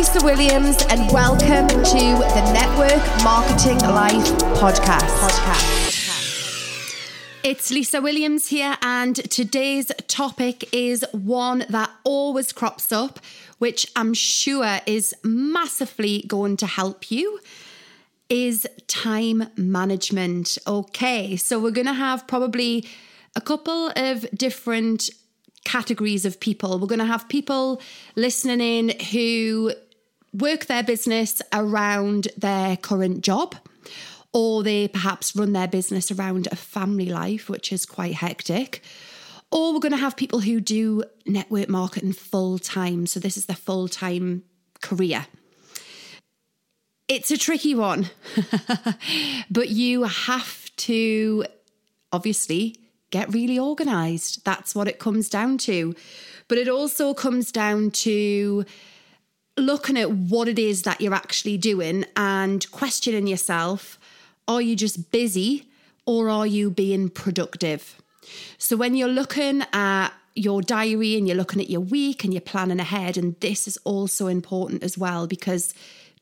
Lisa Williams, and welcome to the Network Marketing Life podcast. podcast. It's Lisa Williams here, and today's topic is one that always crops up, which I'm sure is massively going to help you. Is time management. Okay, so we're going to have probably a couple of different categories of people. We're going to have people listening in who work their business around their current job, or they perhaps run their business around a family life, which is quite hectic. Or we're going to have people who do network marketing full time. So this is their full time career. It's a tricky one, but you have to obviously get really organized. That's what it comes down to. But it also comes down to looking at what it is that you're actually doing and questioning yourself are you just busy or are you being productive? So when you're looking at your diary and you're looking at your week and you're planning ahead, and this is also important as well because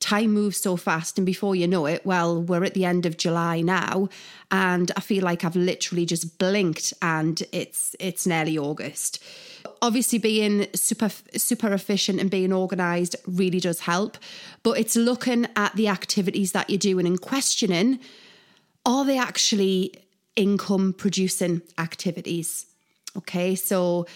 time moves so fast. And before you know it, well, we're at the end of July now. And I feel like I've literally just blinked and it's it's nearly August. Obviously, being super super efficient and being organized really does help. But it's looking at the activities that you're doing and questioning, are they actually income producing activities? Okay, so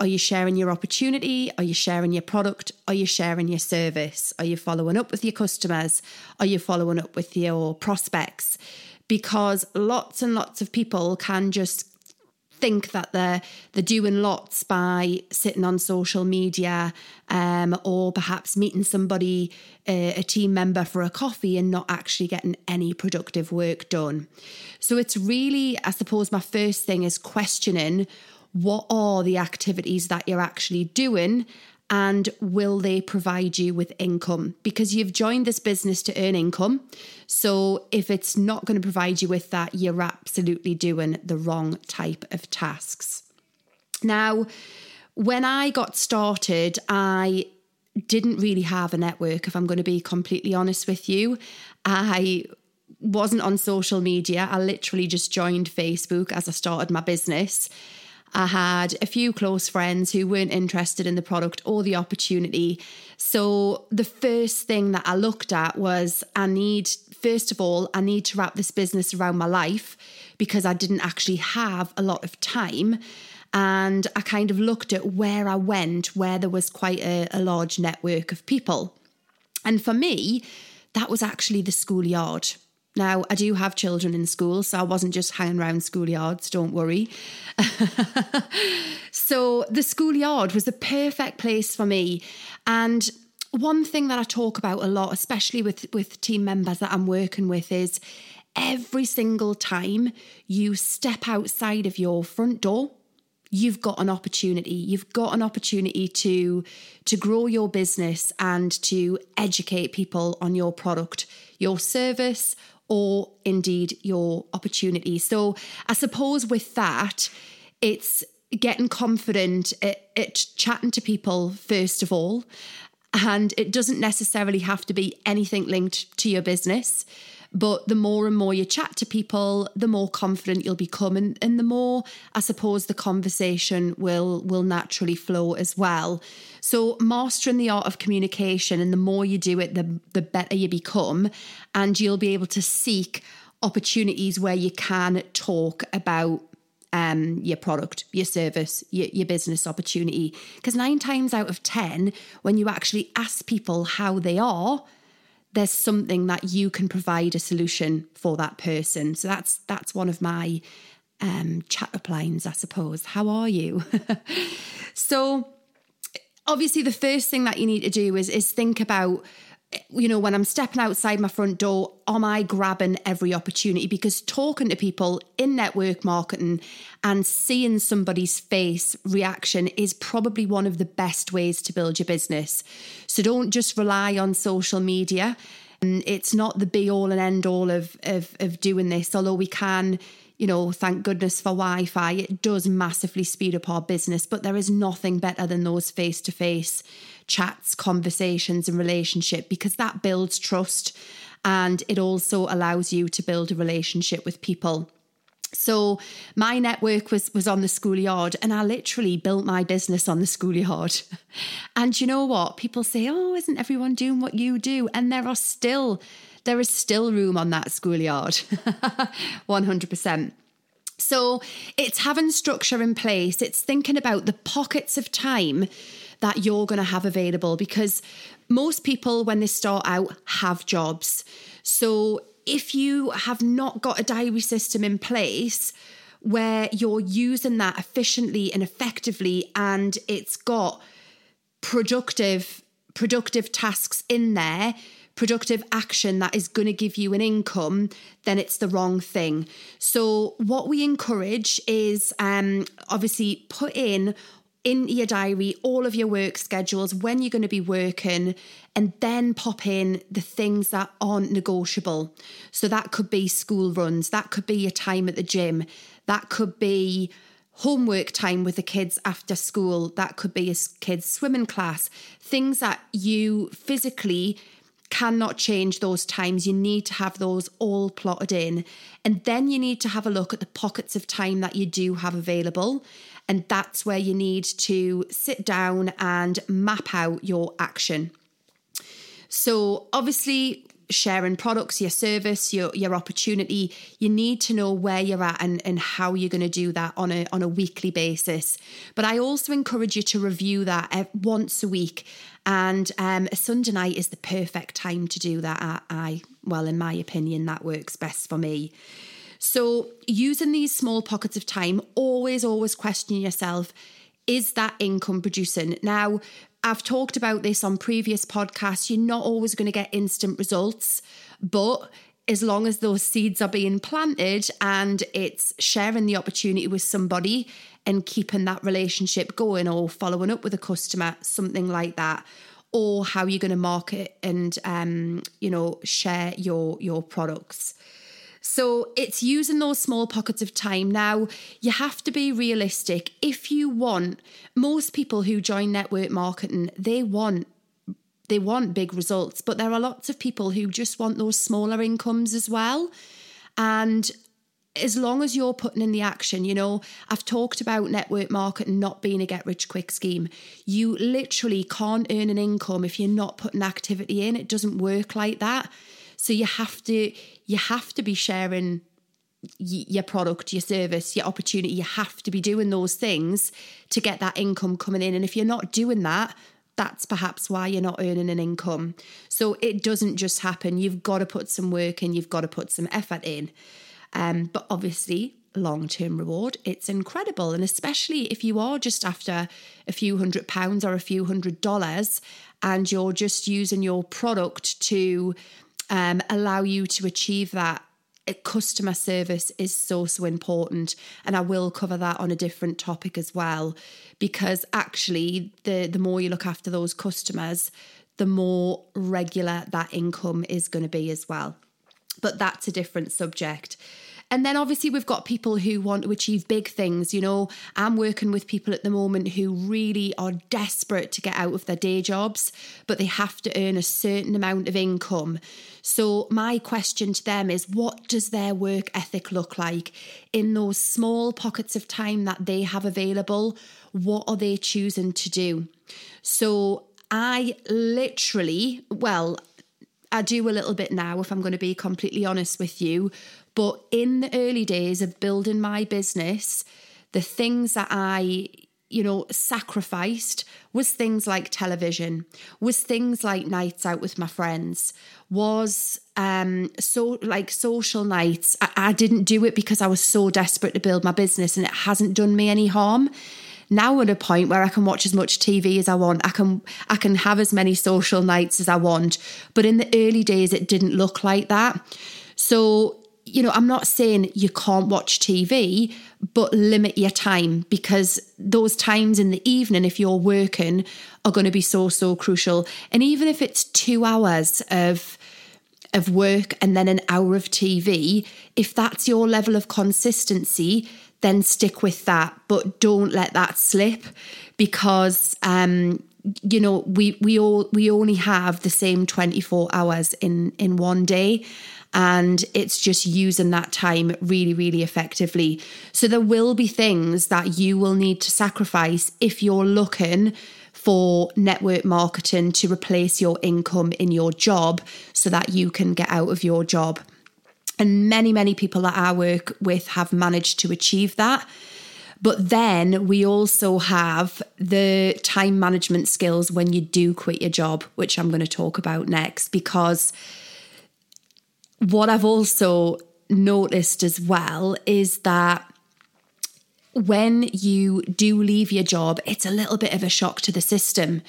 are you sharing your opportunity? Are you sharing your product? Are you sharing your service? Are you following up with your customers? Are you following up with your prospects? Because lots and lots of people can just think that they're they're doing lots by sitting on social media um, or perhaps meeting somebody uh, a team member for a coffee and not actually getting any productive work done. So it's really i suppose my first thing is questioning what are the activities that you're actually doing and will they provide you with income? Because you've joined this business to earn income. So if it's not going to provide you with that you're absolutely doing the wrong type of tasks. Now when i got started i didn't really have a network if i'm going to be completely honest with you. I wasn't on social media. I literally just joined facebook as i started my business I had a few close friends who weren't interested in the product or the opportunity. So the first thing that I looked at was I need, first of all, I need to wrap this business around my life because I didn't actually have a lot of time. And I kind of looked at where I went, where there was quite a, a large network of people. And for me, that was actually the schoolyard. Now, I do have children in school, so I wasn't just hanging around schoolyards, don't worry. so, the schoolyard was the perfect place for me. And one thing that I talk about a lot, especially with, with team members that I'm working with, is every single time you step outside of your front door, you've got an opportunity you've got an opportunity to to grow your business and to educate people on your product your service or indeed your opportunity. So I suppose with that, it's getting confident at, at, chatting to people first of all. And it doesn't necessarily have to be anything linked to your business. But the more and more you chat to people, the more confident you'll become, and, and the more I suppose the conversation will will naturally flow as well. So mastering the art of communication, and the more you do it, the the better you become, and you'll be able to seek opportunities where you can talk about um, your product, your service, your, your business opportunity. Because nine times out of 10, when you actually ask people how they are, there's something that you can provide a solution for that person. So that's that's one of my um, chat up lines, I suppose. How are you? so obviously the first thing that you need to do is is think about you know, when I'm stepping outside my front door, am I grabbing every opportunity? Because talking to people in network marketing and seeing somebody's face reaction is probably one of the best ways to build your business. So don't just rely on social media. Mm, it's not the be all and end all of, of, of doing this, although we can you know, thank goodness for Wi Fi. It does massively speed up our business, but there is nothing better than those face to face chats, conversations, and relationship because that builds trust and it also allows you to build a relationship with people. So my network was was on the schoolyard and I literally built my business on the schoolyard. And you know what? People say, "Oh, isn't everyone doing what you do?" And there are still there is still room on that schoolyard. 100%. So it's having structure in place. It's thinking about the pockets of time that you're going to have available because most people, when they start out, have jobs. So if you have not got a diary system in place where you're using that efficiently and effectively and it's got productive productive tasks in there productive action that is going to give you an income then it's the wrong thing so what we encourage is um, obviously put in in your diary all of your work schedules, when you're going to be working, and then pop in the things that aren't negotiable. So that could be school runs, that could be your time at the gym, that could be homework time with the kids after school, that could be a kids' swimming class, things that you physically cannot change those times. You need to have those all plotted in. And then you need to have a look at the pockets of time that you do have available and that's where you need to sit down and map out your action. So, obviously, sharing products, your service, your your opportunity, you need to know where you're at and, and how you're going to do that on a on a weekly basis. But I also encourage you to review that once a week. And um, a Sunday night is the perfect time to do that. I, I well, in my opinion, that works best for me. So, using these small pockets of time, always, always question yourself is that income producing? Now, I've talked about this on previous podcasts. You're not always going to get instant results, but as long as those seeds are being planted and it's sharing the opportunity with somebody and keeping that relationship going or following up with a customer, something like that, or how you're going to market and um, you know share your your products. So it's using those small pockets of time. Now, you have to be realistic. If you want, most people who join network marketing, they want they want big results, but there are lots of people who just want those smaller incomes as well. And as long as you're putting in the action, you know, I've talked about network marketing not being a get rich quick scheme. You literally can't earn an income if you're not putting activity in. It doesn't work like that. So you have to you have to be sharing your product, your service, your opportunity. You have to be doing those things to get that income coming in. And if you're not doing that, that's perhaps why you're not earning an income. So it doesn't just happen. You've got to put some work in, you've got to put some effort in. Um, but obviously, long term reward, it's incredible. And especially if you are just after a few hundred pounds or a few hundred dollars and you're just using your product to um, allow you to achieve that. Customer service is so so important and i will cover that on a different topic as well because actually the the more you look after those customers the more regular that income is going to be as well. But that's a different subject and then obviously we've got people who want to achieve big things. You know, I'm working with people at the moment who really are desperate to get out of their day jobs, but they have to earn a certain amount of income. So my question to them is what does their work ethic look like in those small pockets of time that they have available? What are they choosing to do? So I literally, well, I do a little bit now, if I'm going to be completely honest with you. But in the early days of building my business, the things that I you know sacrificed was things like television was things like nights out with my friends was um so like social nights I, I didn't do it because i was so desperate to build my business and it hasn't done me any harm now at a point where I can watch as much TV as I want. I can I can have as many social nights as I want. But in the early days it didn't look like that. So you know, I'm not saying you can't watch TV, but limit your time because those times in the evening, if you're working, are going to be so, so crucial. And even if it's two hours of of work and then an hour of TV, if that's your level of consistency, then stick with that. But don't let that slip because um, you know we we all we only have the same 24 hours in in one day and it's just using that time really really effectively so there will be things that you will need to sacrifice if you're looking for network marketing to replace your income in your job so that you can get out of your job. And many, many people that I work with have managed to achieve that. But then we also have the time management skills when you do quit your job, which I'm going to talk about next. Because what I've also noticed as well is that when you do leave your job, it's a little bit of a shock to the system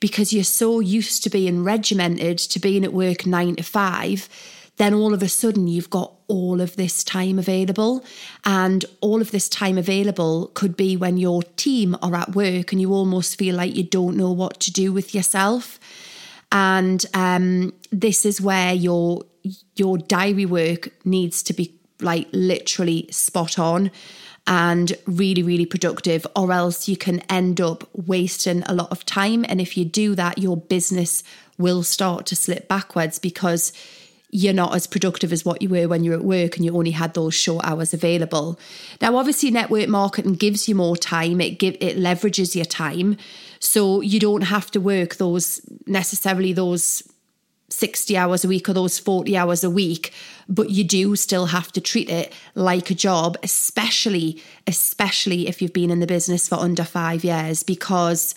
because you're so used to being regimented, to being at work nine to five. Then all of a sudden, you've got all of this time available. And all of this time available could be when your team are at work and you almost feel like you don't know what to do with yourself. And um, this is where your your diary work needs to be like literally spot on and really, really productive, or else you can end up wasting a lot of time. And if you do that, your business will start to slip backwards because you're not as productive as what you were when you're at work and you only had those short hours available. Now, obviously, network marketing gives you more time. It give it leverages your time, so you don't have to work those necessarily those 60 hours a week or those 40 hours a week, but you do still have to treat it like a job, especially, especially if you've been in the business for under five years, because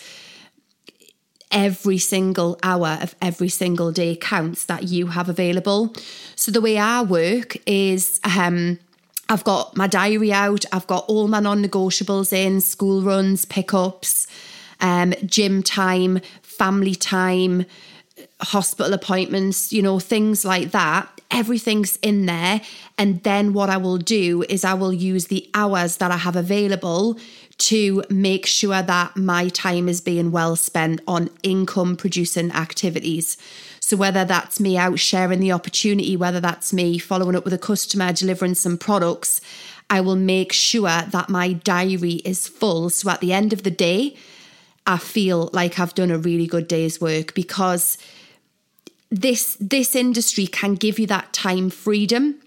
every single hour of every single day counts that you have available. So the way I work is um, I've got my diary out, I've got all my non negotiables in, school runs, pickups, um, gym time, family time hospital appointments, you know, things like that. Everything's in there. And then what I will do is I will use the hours that I have available to make sure that my time is being well spent on income producing activities. So, whether that's me out sharing the opportunity, whether that's me following up with a customer, delivering some products, I will make sure that my diary is full. So, at the end of the day, I feel like I've done a really good day's work because this this industry can give you that time freedom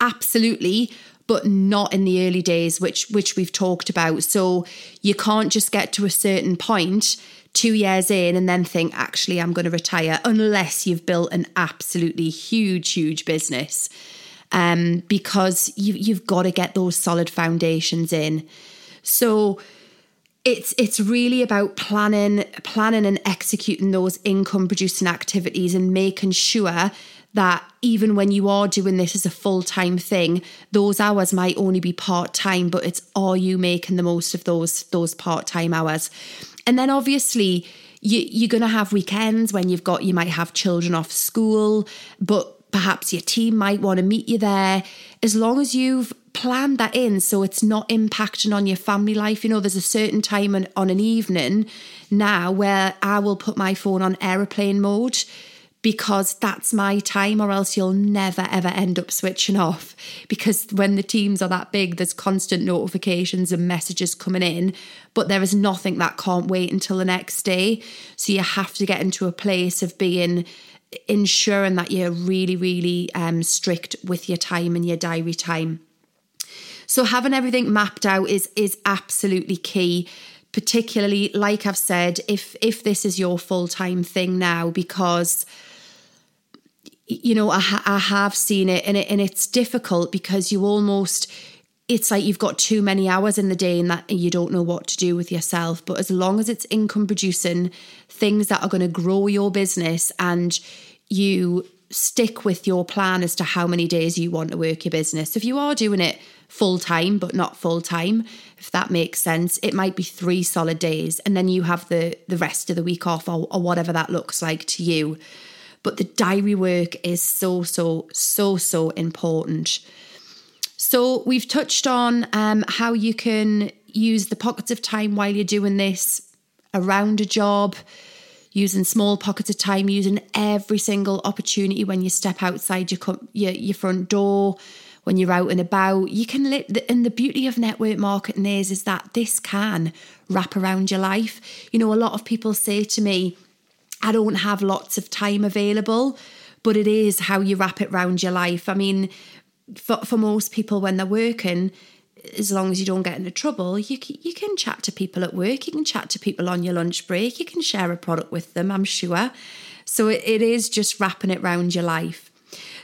absolutely but not in the early days which which we've talked about. So you can't just get to a certain point 2 years in and then think actually I'm going to retire unless you've built an absolutely huge huge business. Um, because you you've got to get those solid foundations in. So it's it's really about planning planning and executing those income producing activities and making sure that even when you are doing this as a full-time thing those hours might only be part-time but it's are you making the most of those those part-time hours and then obviously you, you're going to have weekends when you've got you might have children off school but perhaps your team might want to meet you there as long as you've planned that in so it's not impacting on your family life. You know, there's a certain time on, on an evening now where I will put my phone on aeroplane mode because that's my time, or else you'll never ever end up switching off. Because when the teams are that big, there's constant notifications and messages coming in, but there is nothing that can't wait until the next day. So you have to get into a place of being ensuring that you're really, really um, strict with your time and your diary time. So having everything mapped out is is absolutely key particularly like I've said if if this is your full-time thing now because you know I, I have seen it and it and it's difficult because you almost it's like you've got too many hours in the day and that you don't know what to do with yourself but as long as it's income producing things that are going to grow your business and you stick with your plan as to how many days you want to work your business if you are doing it full time, but not full time, if that makes sense. It might be three solid days, and then you have the the rest of the week off, or, or whatever that looks like to you. But the diary work is so so so so important. So we've touched on um, how you can use the pockets of time while you're doing this around a job using small pockets of time, using every single opportunity when you step outside your your, your front door, when you're out and about. You can lit, and the beauty of network marketing is is that this can wrap around your life. You know, a lot of people say to me, "I don't have lots of time available," but it is how you wrap it around your life. I mean, for for most people when they're working as long as you don't get into trouble, you can, you can chat to people at work, you can chat to people on your lunch break, you can share a product with them, I'm sure. So it, it is just wrapping it around your life.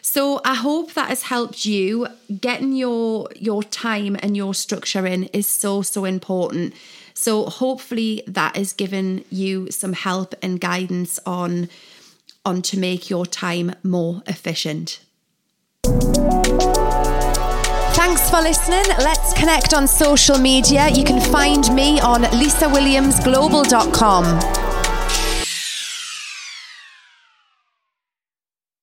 So I hope that has helped you. Getting your your time and your structure in is so so important. So hopefully that has given you some help and guidance on on to make your time more efficient. Thanks for listening. Let's connect on social media. You can find me on lisawilliamsglobal.com.